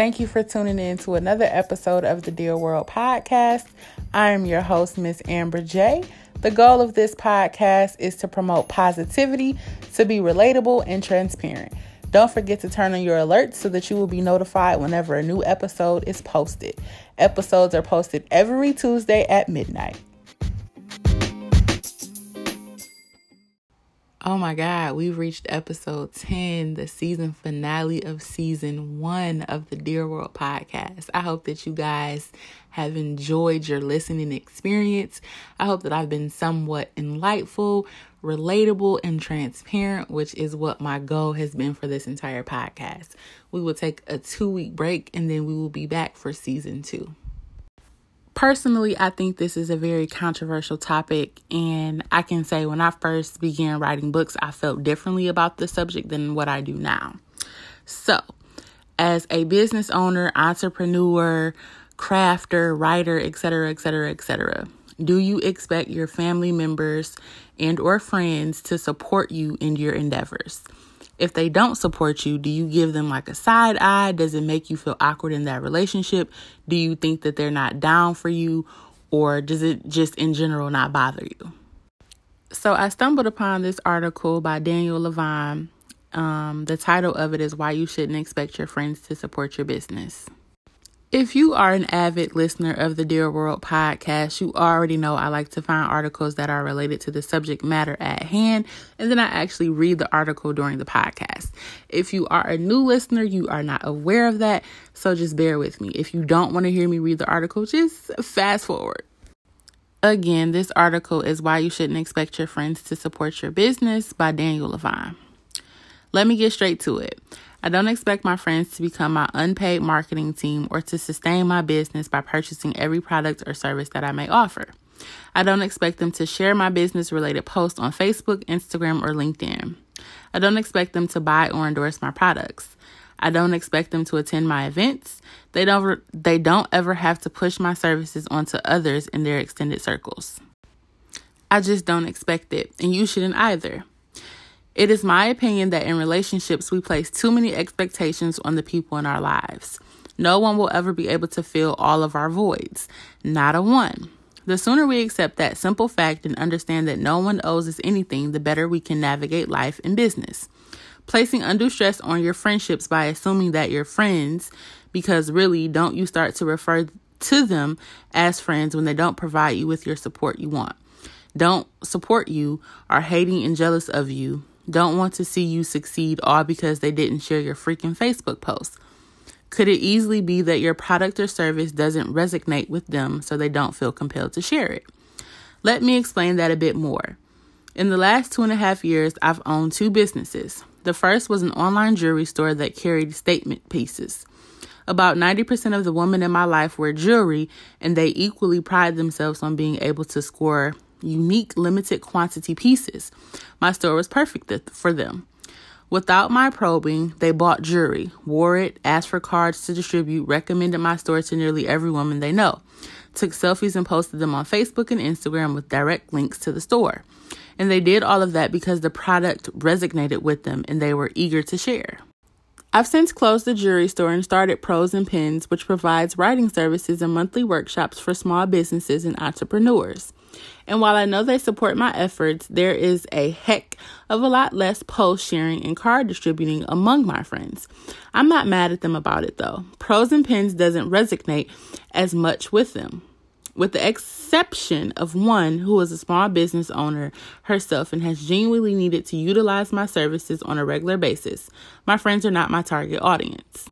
Thank you for tuning in to another episode of the Dear World podcast. I am your host, Miss Amber J. The goal of this podcast is to promote positivity, to be relatable and transparent. Don't forget to turn on your alerts so that you will be notified whenever a new episode is posted. Episodes are posted every Tuesday at midnight. Oh my God, we've reached episode 10, the season finale of season one of the Dear World podcast. I hope that you guys have enjoyed your listening experience. I hope that I've been somewhat enlightful, relatable, and transparent, which is what my goal has been for this entire podcast. We will take a two week break and then we will be back for season two personally, I think this is a very controversial topic, and I can say when I first began writing books, I felt differently about the subject than what I do now. So, as a business owner, entrepreneur, crafter, writer, etc., etc., etc., do you expect your family members and or friends to support you in your endeavors? If they don't support you, do you give them like a side eye? Does it make you feel awkward in that relationship? Do you think that they're not down for you? Or does it just in general not bother you? So I stumbled upon this article by Daniel Levine. Um, the title of it is Why You Shouldn't Expect Your Friends to Support Your Business. If you are an avid listener of the Dear World podcast, you already know I like to find articles that are related to the subject matter at hand, and then I actually read the article during the podcast. If you are a new listener, you are not aware of that, so just bear with me. If you don't want to hear me read the article, just fast forward. Again, this article is Why You Shouldn't Expect Your Friends to Support Your Business by Daniel Levine. Let me get straight to it. I don't expect my friends to become my unpaid marketing team or to sustain my business by purchasing every product or service that I may offer. I don't expect them to share my business related posts on Facebook, Instagram, or LinkedIn. I don't expect them to buy or endorse my products. I don't expect them to attend my events. They don't they don't ever have to push my services onto others in their extended circles. I just don't expect it, and you shouldn't either. It is my opinion that in relationships, we place too many expectations on the people in our lives. No one will ever be able to fill all of our voids, not a one. The sooner we accept that simple fact and understand that no one owes us anything, the better we can navigate life and business. Placing undue stress on your friendships by assuming that you're friends, because really, don't you start to refer to them as friends when they don't provide you with your support you want? Don't support you, are hating and jealous of you, don't want to see you succeed all because they didn't share your freaking Facebook post. Could it easily be that your product or service doesn't resonate with them so they don't feel compelled to share it? Let me explain that a bit more. In the last two and a half years, I've owned two businesses. The first was an online jewelry store that carried statement pieces. About 90% of the women in my life wear jewelry, and they equally pride themselves on being able to score unique limited quantity pieces. My store was perfect for them. Without my probing, they bought jewelry, wore it, asked for cards to distribute, recommended my store to nearly every woman they know, took selfies and posted them on Facebook and Instagram with direct links to the store. And they did all of that because the product resonated with them and they were eager to share. I've since closed the jewelry store and started Prose and Pens, which provides writing services and monthly workshops for small businesses and entrepreneurs. And while I know they support my efforts, there is a heck of a lot less post sharing and card distributing among my friends. I'm not mad at them about it though. Prose and Pens doesn't resonate as much with them. With the exception of one who is a small business owner herself and has genuinely needed to utilize my services on a regular basis, my friends are not my target audience.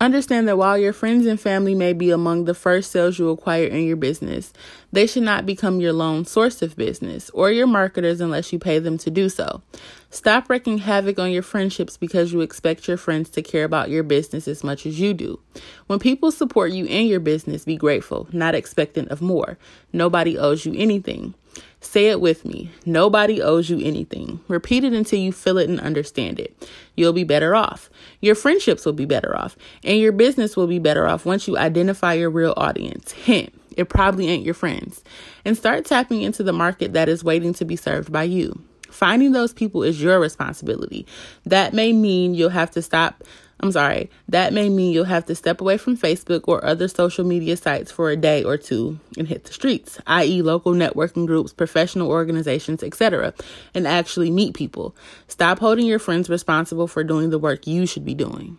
Understand that while your friends and family may be among the first sales you acquire in your business, they should not become your lone source of business or your marketers unless you pay them to do so. Stop wreaking havoc on your friendships because you expect your friends to care about your business as much as you do. When people support you in your business, be grateful, not expectant of more. Nobody owes you anything. Say it with me. Nobody owes you anything. Repeat it until you feel it and understand it. You'll be better off. Your friendships will be better off. And your business will be better off once you identify your real audience. Hint, it probably ain't your friends. And start tapping into the market that is waiting to be served by you. Finding those people is your responsibility. That may mean you'll have to stop I'm sorry, that may mean you'll have to step away from Facebook or other social media sites for a day or two and hit the streets, i.e., local networking groups, professional organizations, etc., and actually meet people. Stop holding your friends responsible for doing the work you should be doing.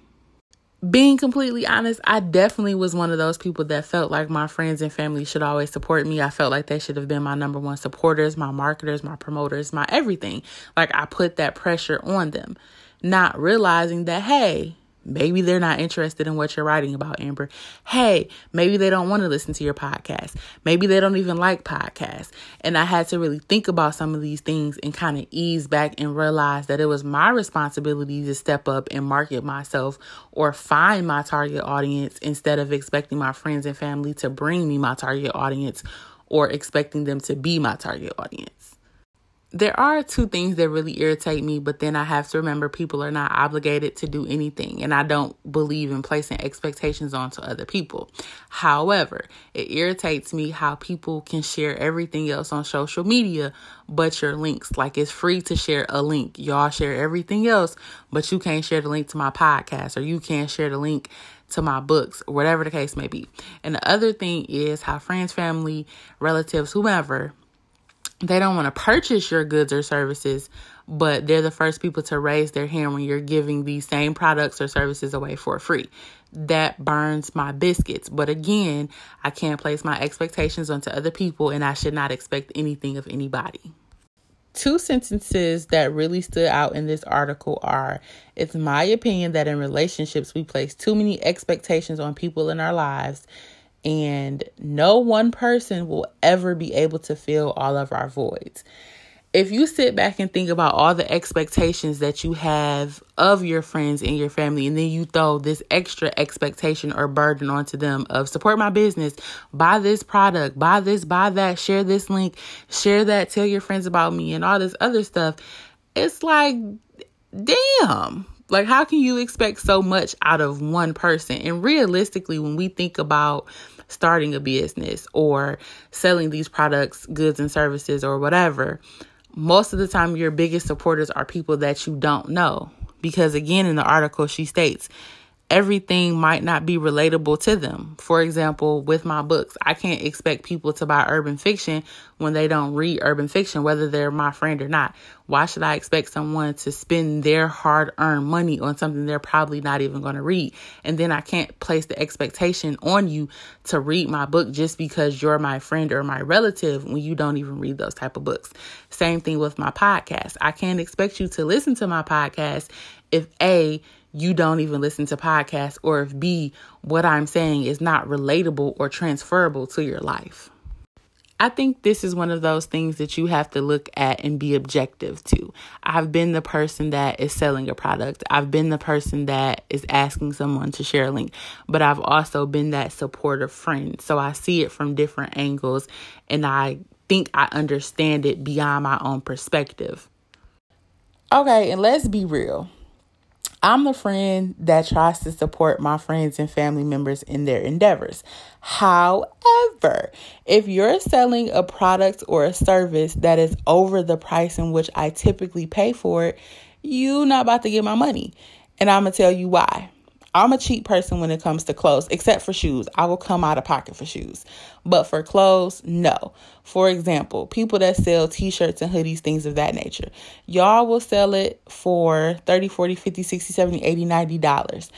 Being completely honest, I definitely was one of those people that felt like my friends and family should always support me. I felt like they should have been my number one supporters, my marketers, my promoters, my everything. Like I put that pressure on them, not realizing that, hey, Maybe they're not interested in what you're writing about, Amber. Hey, maybe they don't want to listen to your podcast. Maybe they don't even like podcasts. And I had to really think about some of these things and kind of ease back and realize that it was my responsibility to step up and market myself or find my target audience instead of expecting my friends and family to bring me my target audience or expecting them to be my target audience there are two things that really irritate me, but then I have to remember people are not obligated to do anything, and I don't believe in placing expectations onto other people. However, it irritates me how people can share everything else on social media but your links. Like it's free to share a link. Y'all share everything else, but you can't share the link to my podcast or you can't share the link to my books, whatever the case may be. And the other thing is how friends, family, relatives, whomever they don't want to purchase your goods or services, but they're the first people to raise their hand when you're giving these same products or services away for free. That burns my biscuits. But again, I can't place my expectations onto other people and I should not expect anything of anybody. Two sentences that really stood out in this article are It's my opinion that in relationships we place too many expectations on people in our lives and no one person will ever be able to fill all of our voids. If you sit back and think about all the expectations that you have of your friends and your family, and then you throw this extra expectation or burden onto them of support my business, buy this product, buy this, buy that, share this link, share that, tell your friends about me, and all this other stuff, it's like, damn, like, how can you expect so much out of one person? And realistically, when we think about starting a business or selling these products, goods, and services, or whatever, most of the time your biggest supporters are people that you don't know. Because again, in the article, she states, everything might not be relatable to them. For example, with my books, I can't expect people to buy urban fiction when they don't read urban fiction, whether they're my friend or not. Why should I expect someone to spend their hard earned money on something they're probably not even going to read? And then I can't place the expectation on you to read my book just because you're my friend or my relative when you don't even read those type of books. Same thing with my podcast. I can't expect you to listen to my podcast if A, you don't even listen to podcasts, or if B, what I'm saying is not relatable or transferable to your life. I think this is one of those things that you have to look at and be objective to. I've been the person that is selling a product. I've been the person that is asking someone to share a link, but I've also been that supportive friend. So I see it from different angles and I think I understand it beyond my own perspective. Okay, and let's be real. I'm the friend that tries to support my friends and family members in their endeavors. However, if you're selling a product or a service that is over the price in which I typically pay for it, you're not about to get my money. And I'm going to tell you why. I'm a cheap person when it comes to clothes, except for shoes. I will come out of pocket for shoes. But for clothes, no. For example, people that sell t-shirts and hoodies, things of that nature. Y'all will sell it for 30, 40, 50, 60, 70, 80, 90 dollars.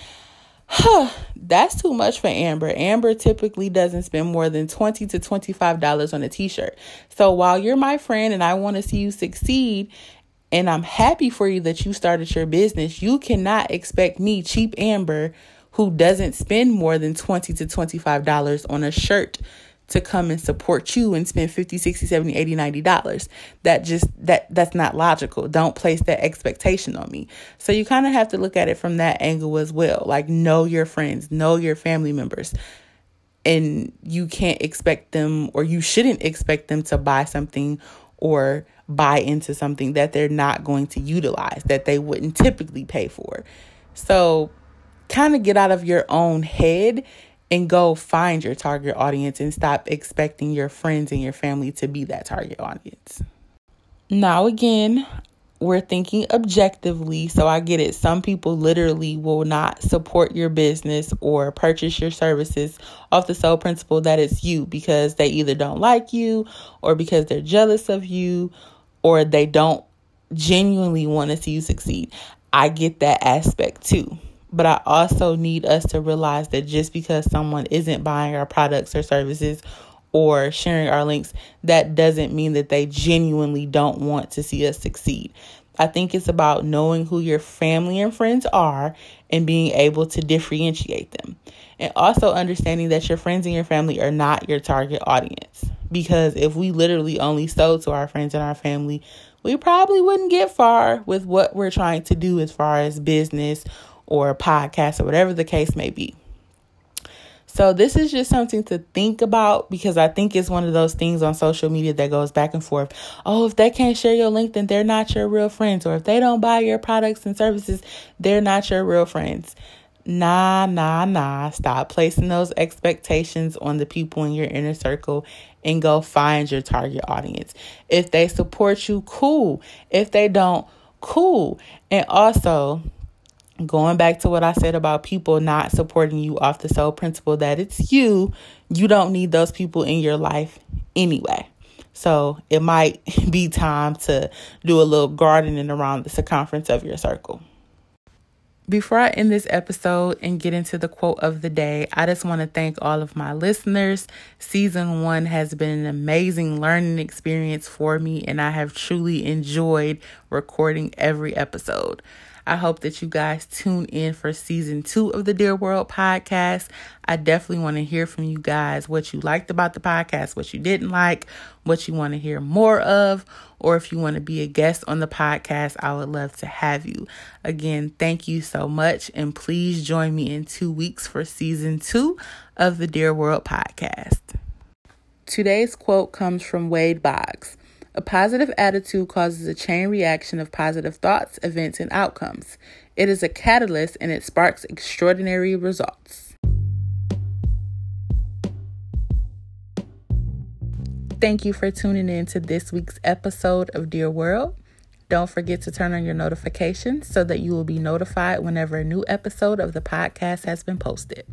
Huh, that's too much for Amber. Amber typically doesn't spend more than 20 to $25 on a t-shirt. So while you're my friend and I want to see you succeed and I'm happy for you that you started your business. You cannot expect me, cheap Amber, who doesn't spend more than 20 to $25 on a shirt to come and support you and spend 50 60 70 80 90 dollars. That just that that's not logical. Don't place that expectation on me. So you kind of have to look at it from that angle as well. Like know your friends know your family members. And you can't expect them or you shouldn't expect them to buy something or buy into something that they're not going to utilize, that they wouldn't typically pay for. So, kind of get out of your own head and go find your target audience and stop expecting your friends and your family to be that target audience. Now, again, we're thinking objectively. So I get it. Some people literally will not support your business or purchase your services off the sole principle that it's you because they either don't like you or because they're jealous of you or they don't genuinely want to see you succeed. I get that aspect too. But I also need us to realize that just because someone isn't buying our products or services or sharing our links, that doesn't mean that they genuinely don't want to see us succeed. I think it's about knowing who your family and friends are and being able to differentiate them. And also understanding that your friends and your family are not your target audience. Because if we literally only sold to our friends and our family, we probably wouldn't get far with what we're trying to do as far as business or podcast or whatever the case may be. So, this is just something to think about because I think it's one of those things on social media that goes back and forth. Oh, if they can't share your link, then they're not your real friends. Or if they don't buy your products and services, they're not your real friends. Nah, nah, nah. Stop placing those expectations on the people in your inner circle and go find your target audience. If they support you, cool. If they don't, cool. And also, going back to what I said about people not supporting you off the sole principle that it's you, you don't need those people in your life anyway. So it might be time to do a little gardening around the circumference of your circle. Before I end this episode and get into the quote of the day, I just want to thank all of my listeners. Season one has been an amazing learning experience for me, and I have truly enjoyed recording every episode. I hope that you guys tune in for season two of the Dear World podcast. I definitely want to hear from you guys what you liked about the podcast, what you didn't like, what you want to hear more of, or if you want to be a guest on the podcast, I would love to have you. Again, thank you so much. And please join me in two weeks for season two of the Dear World podcast. Today's quote comes from Wade Boggs. A positive attitude causes a chain reaction of positive thoughts, events, and outcomes. It is a catalyst and it sparks extraordinary results. Thank you for tuning in to this week's episode of Dear World. Don't forget to turn on your notifications so that you will be notified whenever a new episode of the podcast has been posted.